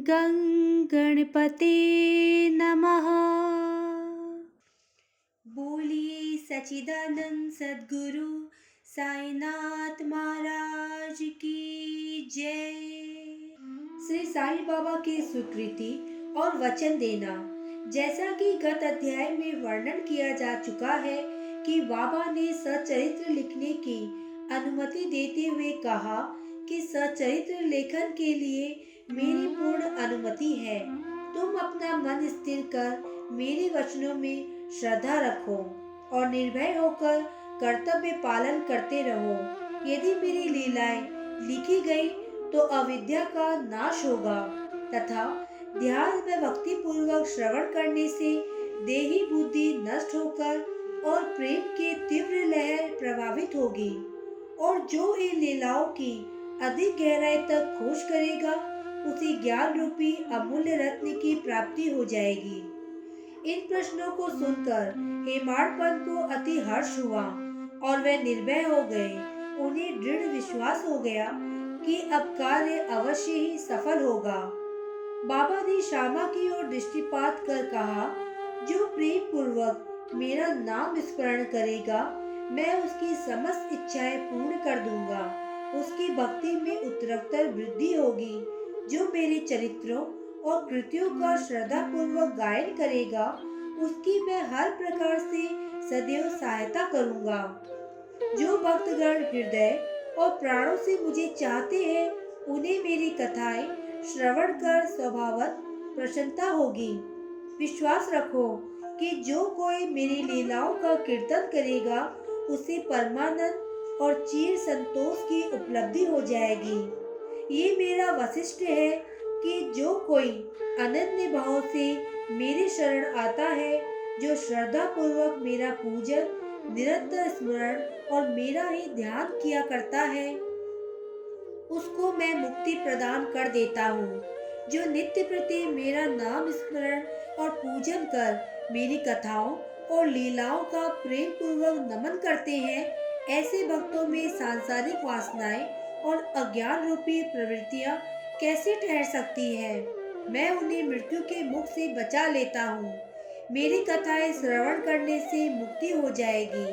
गणपते नमः। बोलिए सचिदानंद सदगुरु साईनाथ महाराज की जय। श्री साईं बाबा की स्वीकृति और वचन देना। जैसा कि गत अध्याय में वर्णन किया जा चुका है कि बाबा ने सचरित्र लिखने की अनुमति देते हुए कहा कि सचरित्र लेखन के लिए मेरी पूर्ण अनुमति है। तुम अपना मन स्थिर कर मेरे वचनों में श्रद्धा रखो और निर्भय होकर कर्तव्य पालन करते रहो। यदि मेरी लीलाएँ लिखी गई तो अविद्या का नाश होगा तथा ध्यान में भक्ति पूर्वक श्रवण करने से देही बुद्धि नष्ट होकर और प्रेम की तीव्र लहर प्रभावित होगी और जो इन लीलाओं की अधिक गहराई तक खोज करेगा उसी ज्ञान रूपी अमूल्य रत्न की प्राप्ति हो जाएगी। इन प्रश्नों को सुनकर हेमाड़पन को अति हर्ष हुआ और वे निर्भय हो गए। उन्हें दृढ़ विश्वास हो गया कि अब कार्य अवश्य ही सफल होगा। बाबा ने श्यामा की ओर दृष्टिपात कर कहा, जो प्रेम पूर्वक मेरा नाम स्मरण करेगा, मैं उसकी समस्त इच्छाएँ पूर्ण कर दूँगा। उसकी भक्ति में उत्तरोत्तर वृद्धि होगी। जो मेरे चरित्रों और कृतियों का श्रद्धा पूर्वक गायन करेगा, उसकी मैं हर प्रकार से सदैव सहायता करूँगा। जो भक्तगण हृदय और प्राणों से मुझे चाहते हैं, उन्हें मेरी कथाएँ श्रवण कर स्वभावत प्रसन्नता होगी। विश्वास रखो कि जो कोई मेरी लीलाओं का कीर्तन करेगा, उसे परमानंद और चीर संतोष की उपलब्धि हो जाएगी। ये मेरा वशिष्ठ है कि जो कोई अनन्य भाव से मेरे शरण आता है, जो श्रद्धा पूर्वक मेरा पूजन, निरंतर स्मरण और मेरा ही ध्यान किया करता है, उसको मैं मुक्ति प्रदान कर देता हूँ, जो नित्य प्रति मेरा नाम स्मरण और पूजन कर मेरी कथाओं और लीलाओं का प्रेम पूर्वक नमन करते हैं, ऐसे भक्तों में सांसारिक वासनाएँ और अज्ञान रूपी प्रवृत्तियाँ कैसे ठहर सकती है? मैं उन्हें मृत्यु के मुख से बचा लेता हूँ। मेरी कथाएँ श्रवण करने से मुक्ति हो जाएगी।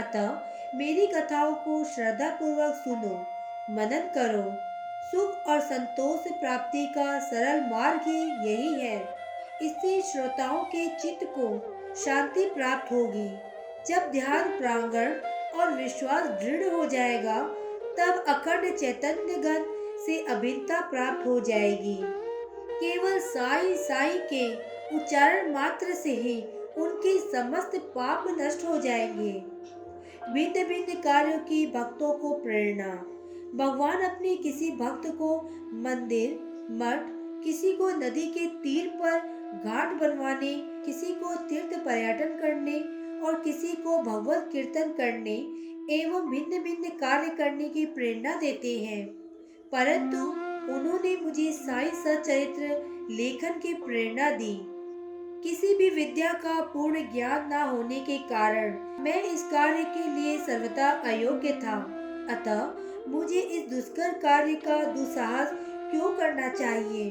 अतः मेरी कथाओं को श्रद्धा पूर्वक सुनो, मनन करो। सुख और संतोष प्राप्ति का सरल मार्ग ही यही है। इससे श्रोताओं के चित्त को शांति प्राप्त होगी। जब ध्यान प्रांगण और विश्वास दृढ़ हो जाएगा तब अखंड चैतन्य गण से अभिन्नता प्राप्त हो जाएगी। केवल साई साई के उच्चारण मात्र से ही उनके समस्त पाप नष्ट हो जाएँगे। भिन्न भिन्न कार्यों की भक्तों को प्रेरणा। भगवान अपने किसी भक्त को मंदिर, मठ, किसी को नदी के तीर पर घाट बनवाने, किसी को तीर्थ पर्यटन करने और किसी को भगवत कीर्तन करने एवं भिन्न भिन्न कार्य करने की प्रेरणा देते हैं। परंतु उन्होंने मुझे साई सचरित्र लेखन की प्रेरणा दी। किसी भी विद्या का पूर्ण ज्ञान न होने के कारण मैं इस कार्य के लिए सर्वथा अयोग्य था। अतः मुझे इस दुष्कर कार्य का दुसाहस क्यों करना चाहिए?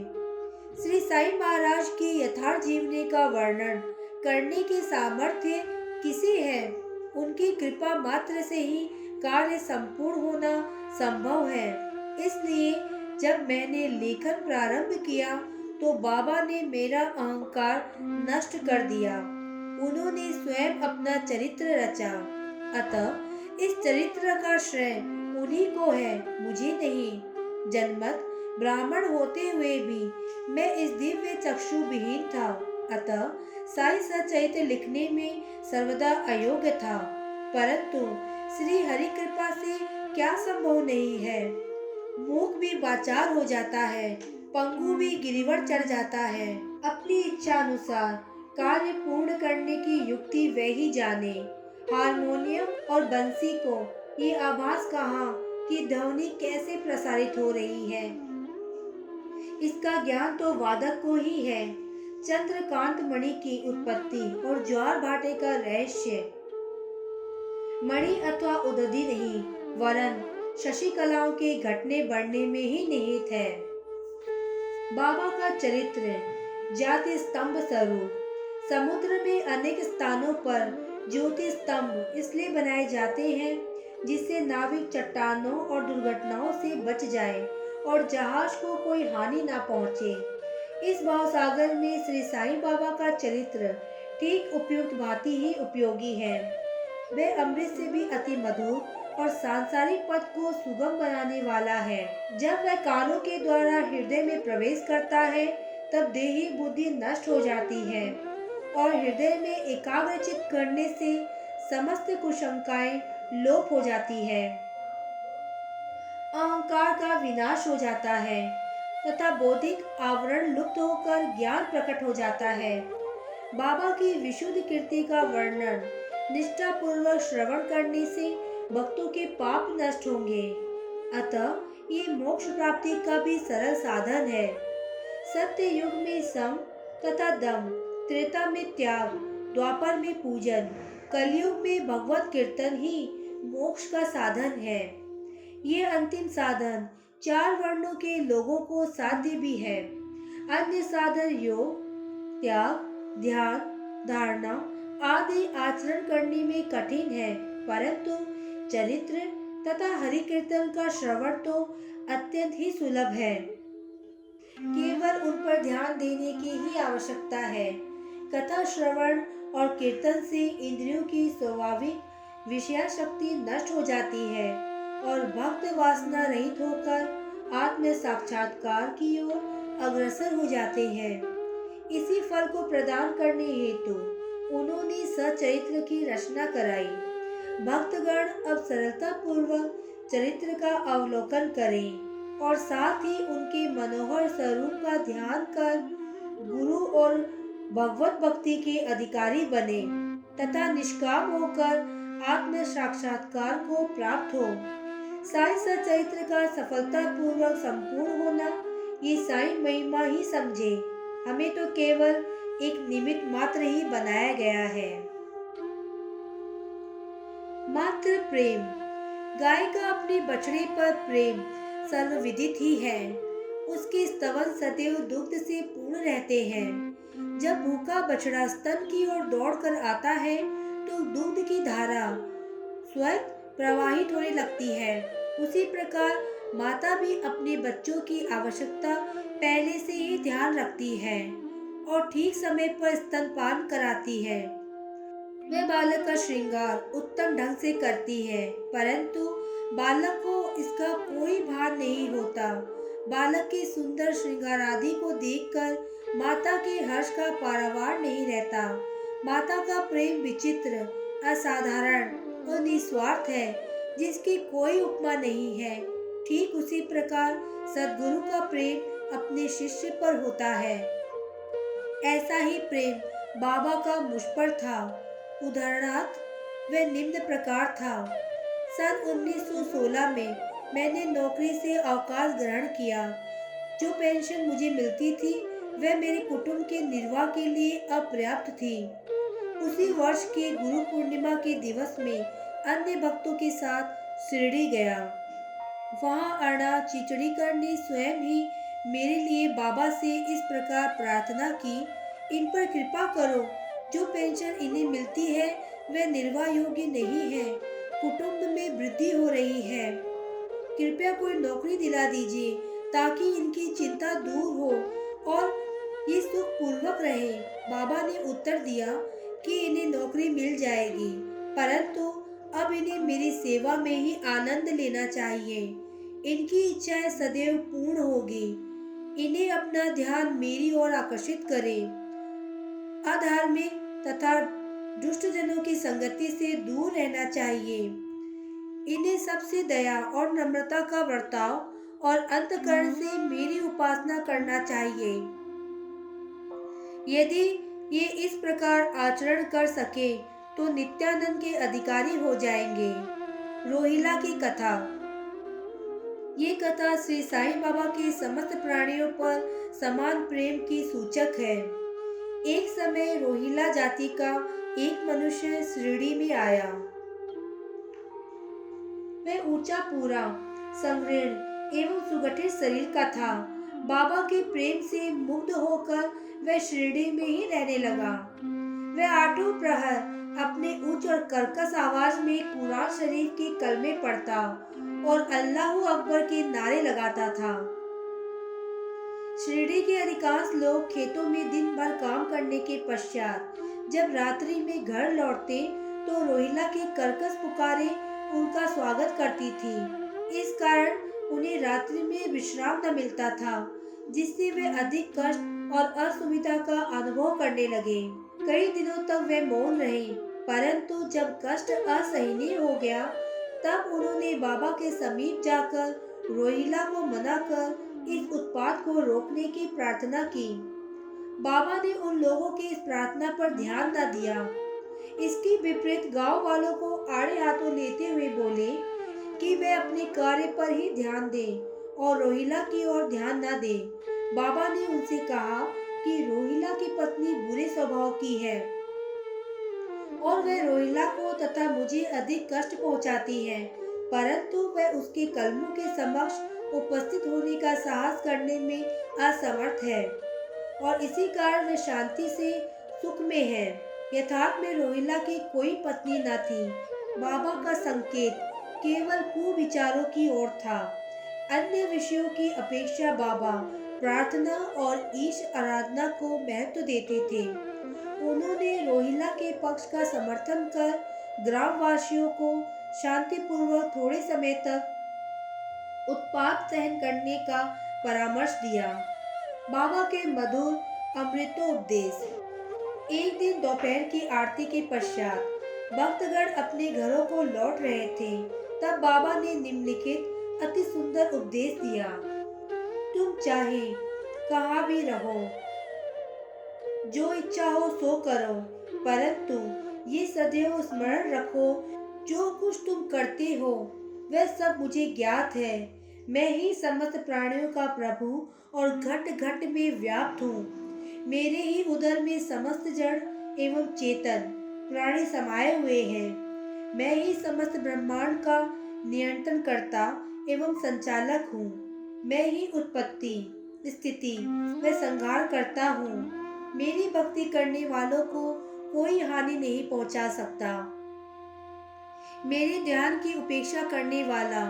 श्री साई महाराज के यथार्थ जीवने का वर्णन करने के सामर्थ्य किसे है? उनकी कृपा मात्र से ही कार्य संपूर्ण होना संभव है। इसलिए जब मैंने लेखन प्रारंभ किया तो बाबा ने मेरा अहंकार नष्ट कर दिया। उन्होंने स्वयं अपना चरित्र रचा। अतः इस चरित्र का श्रेय उन्हीं को है, मुझे नहीं। जन्मत ब्राह्मण होते हुए भी मैं इस दिव्य चक्षु विहीन था। अतः साई सचैत लिखने में सर्वदा अयोग्य था। परंतु श्री हरि कृपा से क्या संभव नहीं है? मूक भी बाचार हो जाता है, पंगु भी गिरिवर चढ़ जाता है। अपनी इच्छा अनुसार कार्य पूर्ण करने की युक्ति वह ही जाने। हारमोनियम और बंसी को ये आभास कहा कि ध्वनि कैसे प्रसारित हो रही है? इसका ज्ञान तो वादक को ही है। चंद्रकांत मणि की उत्पत्ति और ज्वार भाटे का रहस्य। मणि अथवा उदधि नहीं, वरन शशि कलाओं के घटने बढ़ने में ही निहित है। बाबा का चरित्र, जाति स्तंभ स्वरूप, समुद्र में अनेक स्थानों पर ज्योति स्तंभ इसलिए बनाए जाते हैं, जिससे नाविक चट्टानों और दुर्घटनाओं से बच जाए और जहाज़ को कोई हानि ना पहुँचे। इस भावसागर में श्री साईं बाबा का चरित्र ठीक उपयुक्त भांति ही उपयोगी है। वह अमृत से भी अति मधुर और सांसारिक पद को सुगम बनाने वाला है। जब वह कानों के द्वारा हृदय में प्रवेश करता है, तब देही बुद्धि नष्ट हो जाती है और हृदय में एकाग्रचित करने से समस्त कुशंकाएँ लोप हो जाती है। अहंकार का विनाश हो जाता है। तथा बौद्धिक आवरण लुप्त होकर ज्ञान प्रकट हो जाता है। बाबा की विशुद्ध कीर्ति का वर्णन निष्ठा पूर्वक श्रवण करने से भक्तों के पाप नष्ट होंगे। अतः ये मोक्ष प्राप्ति का भी सरल साधन है। सत्य युग में सम तथा दम, त्रेता में त्याग, द्वापर में पूजन, कलयुग में भगवत कीर्तन ही मोक्ष का साधन है। ये अंतिम साधन चार वर्णों के लोगों को साध्य भी है। अन्य साधन योग, त्याग, ध्यान, धारणा आदि आचरण करने में कठिन है, परंतु चरित्र तथा हरि कीर्तन का श्रवण तो अत्यंत ही सुलभ है। केवल उन पर ध्यान देने की ही आवश्यकता है। कथा श्रवण और कीर्तन से इंद्रियों की स्वाभाविक विषया शक्ति नष्ट हो जाती है। और भक्त वासना रहित होकर आत्म साक्षात्कार की ओर अग्रसर हो जाते हैं। इसी फल को प्रदान करने हेतु उन्होंने सचरित्र की रचना कराई। भक्तगण अब सरलता पूर्वक चरित्र का अवलोकन करें और साथ ही उनके मनोहर स्वरूप का ध्यान कर गुरु और भगवत भक्ति के अधिकारी बने तथा निष्काम होकर आत्म साक्षात्कार को प्राप्त हो। साई सचरित्र का सफलता पूर्वक संपूर्ण होना, ये साई महिमा ही समझे। हमें तो केवल एक निमित्त मात्र ही बनाया गया है। मात्र प्रेम। गाय का अपने बछड़े पर प्रेम सर्वविदित ही है। उसके स्तवन सदैव दुग्ध से पूर्ण रहते हैं। जब भूखा बछड़ा स्तन की ओर दौड़कर आता है तो दुग्ध की धारा स्वयं प्रवाहित होने लगती है। उसी प्रकार माता भी अपने बच्चों की आवश्यकता पहले से ही ध्यान रखती है और ठीक समय पर स्तनपान कराती है। वह बालक का श्रृंगार उत्तम ढंग से करती है, परंतु बालक को इसका कोई भार नहीं होता। बालक के सुंदर श्रृंगार आदि को देखकर माता के हर्ष का पारावार नहीं रहता। माता का प्रेम विचित्र, असाधारण और निस्वार्थ है, जिसकी कोई उपमा नहीं है। ठीक उसी प्रकार सदगुरु का प्रेम अपने शिष्य पर होता है। ऐसा ही प्रेम बाबा का मुझ पर था। उदाहरणार्थ, वह निम्न प्रकार था। सन 1916 में मैंने नौकरी से अवकाश ग्रहण किया। जो पेंशन मुझे मिलती थी, वह मेरे कुटुंब के निर्वाह के लिए अपर्याप्त थी। उसी वर्ष के गुरु पूर्णिमा के दिवस में अन्य भक्तों के साथ शिरडी गया। वहाँ अड़ा चिचड़ी ने स्वयं ही मेरे लिए बाबा से इस प्रकार प्रार्थना की। इन पर कृपा करो, जो पेंशन इन्हें मिलती है, वह निर्वाह योग्य नहीं है। कुटुंब में वृद्धि हो रही है। कृपया कोई नौकरी दिला दीजिए, ताकि इनकी चिंता दूर हो और ये सुख पूर्वक रहे। बाबा ने उत्तर दिया कि इन्हें नौकरी मिल जाएगी, परंतु अब इन्हें मेरी सेवा में ही आनंद लेना चाहिए। इनकी इच्छाएँ सदैव पूर्ण होगी। इन्हें अपना ध्यान मेरी ओर आकर्षित करें। अधार्मिक तथा दुष्ट जनों की संगति से दूर रहना चाहिए। इन्हें सबसे दया और नम्रता का बर्ताव और अंतकरण से मेरी उपासना करना चाहिए। यदि ये इस प्रकार आचरण कर सके तो नित्यानंद के अधिकारी हो जाएँगे। रोहिला की कथा। ये कथा श्री साईं बाबा के समस्त प्राणियों पर समान प्रेम की सूचक है। एक समय रोहिला जाति का एक मनुष्य श्रेणी में आया। वह ऊँचा, पूरा संग्रीर्ण एवं सुगठित शरीर का था। बाबा के प्रेम से मुग्ध होकर वह शिरडी में ही रहने लगा। वह आठों प्रहर अपने उच्च और कर्कश आवाज़ में कुरान शरीफ के कलमे पढ़ता और अल्लाह अकबर के नारे लगाता था। श्रीडी के अधिकांश लोग खेतों में दिन भर काम करने के पश्चात जब रात्रि में घर लौटते तो रोहिला के कर्कश पुकारे, उनका स्वागत करती थी। इस कारण उन्हें रात्रि में विश्राम न मिलता था, जिससे वे अधिक कष्ट और असुविधा का अनुभव करने लगे। कई दिनों तक वे मौन रहे, परंतु जब कष्ट असहनीय हो गया, तब उन्होंने बाबा के समीप जाकर रोहिला को मना कर इस उत्पाद को रोकने की प्रार्थना की। बाबा ने उन लोगों की इस प्रार्थना पर ध्यान न दिया। इसके विपरीत गाँव वालों को आड़े हाथों लेते हुए बोले कि वे अपने कार्य पर ही ध्यान दें और रोहिला की ओर ध्यान न दें। बाबा ने उनसे कहा कि रोहिला की पत्नी बुरे स्वभाव की है। और वह रोहिला को तथा मुझे अधिक कष्ट पहुंचाती है, परंतु वह उसके कलमों के समक्ष उपस्थित होने का साहस करने में असमर्थ है। और इसी कारण वे शांति से सुख में है। यथार्थ में रोहिला की कोई पत्नी न थी। बाबा का संकेत केवल कुविचारों की ओर था। अन्य विषयों की अपेक्षा बाबा प्रार्थना और ईश आराधना को महत्व देते थे। उन्होंने रोहिला के पक्ष का समर्थन कर ग्रामवासियों को शांतिपूर्वक थोड़े समय तक उत्पाद सहन करने का परामर्श दिया। बाबा के मधुर अमृतोपदेश। एक दिन दोपहर की आरती के पश्चात भक्तगण अपने घरों को लौट रहे थे। तब बाबा ने निम्नलिखित अति सुंदर उपदेश दिया। तुम चाहे, कहा भी रहो। जो इच्छा हो सो करो, परंतु ये सदैव स्मरण रखो, जो कुछ तुम करते हो, वह सब मुझे ज्ञात है। मैं ही समस्त प्राणियों का प्रभु और घट घट में व्याप्त हूँ। मेरे ही उदर में समस्त जड़ एवं चेतन प्राणी समाये हुए हैं। मैं ही समस्त ब्रह्मांड का नियंत्रण करता एवं संचालक हूँ। मैं ही उत्पत्ति, स्थिति व संहार करता हूँ। मेरी भक्ति करने वालों को कोई हानि नहीं पहुँचा सकता। मेरे ध्यान की उपेक्षा करने वाला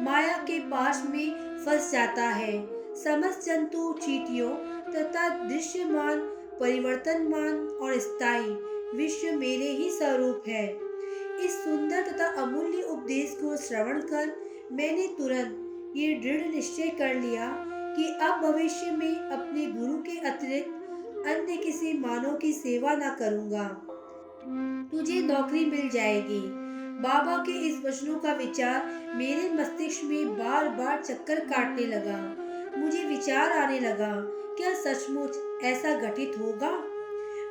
माया के पास में फंस जाता है। समस्त जंतु, चीटियों तथा दृश्यमान, परिवर्तनमान और स्थायी विश्व मेरे ही स्वरूप है। इस सुंदर तथा अमूल्य उपदेश को श्रवण कर मैंने तुरंत ये दृढ़ निश्चय कर लिया कि अब भविष्य में अपने गुरु के अतिरिक्त अन्य किसी मानव की सेवा न करूँगा। तुझे नौकरी मिल जाएगी। बाबा के इस वचनों का विचार मेरे मस्तिष्क में बार बार चक्कर काटने लगा। मुझे विचार आने लगा, क्या सचमुच ऐसा घटित होगा?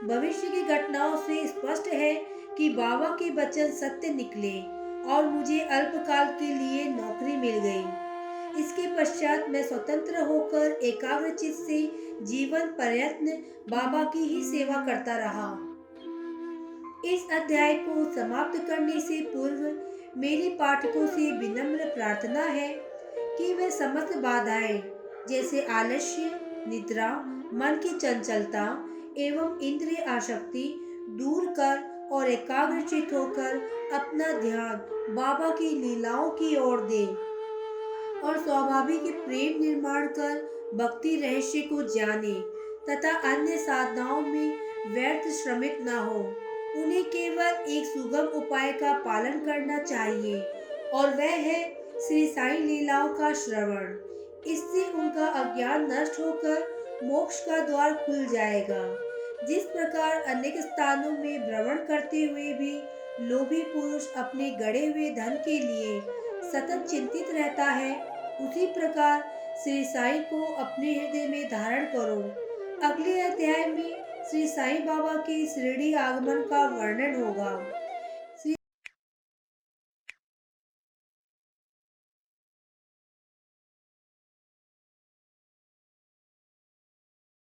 भविष्य की घटनाओं से स्पष्ट है कि बाबा के वचन सत्य निकले और मुझे अल्पकाल के लिए नौकरी मिल गई। इसके पश्चात मैं स्वतंत्र होकर एकाग्रचित से जीवन प्रयत्न बाबा की ही सेवा करता रहा। इस अध्याय को समाप्त करने से पूर्व मेरे पाठकों से विनम्र प्रार्थना है कि वे समस्त बाधाएँ, जैसे आलस्य, निद्रा, मन की चंचलता एवं इंद्रिय आशक्ति दूर कर और एकाग्रचित होकर अपना ध्यान बाबा की लीलाओं की ओर दे। और स्वाभाविक प्रेम निर्माण कर भक्ति रहस्य को जाने, तथा अन्य साधनाओं में व्यर्थ श्रमित न हो। उन्हें केवल एक सुगम उपाय का पालन करना चाहिए, और वह है श्री साई लीलाओं का श्रवण। इससे उनका अज्ञान नष्ट होकर मोक्ष का द्वार खुल जाएगा। जिस प्रकार अनेक स्थानों में भ्रमण करते हुए भी लोभी पुरुष अपने गड़े हुए धन के लिए सतत चिंतित रहता है उसी प्रकार श्री साई को अपने हृदय में धारण करो। अगले अध्याय में श्री साई बाबा के श्रेणी आगमन का वर्णन होगा।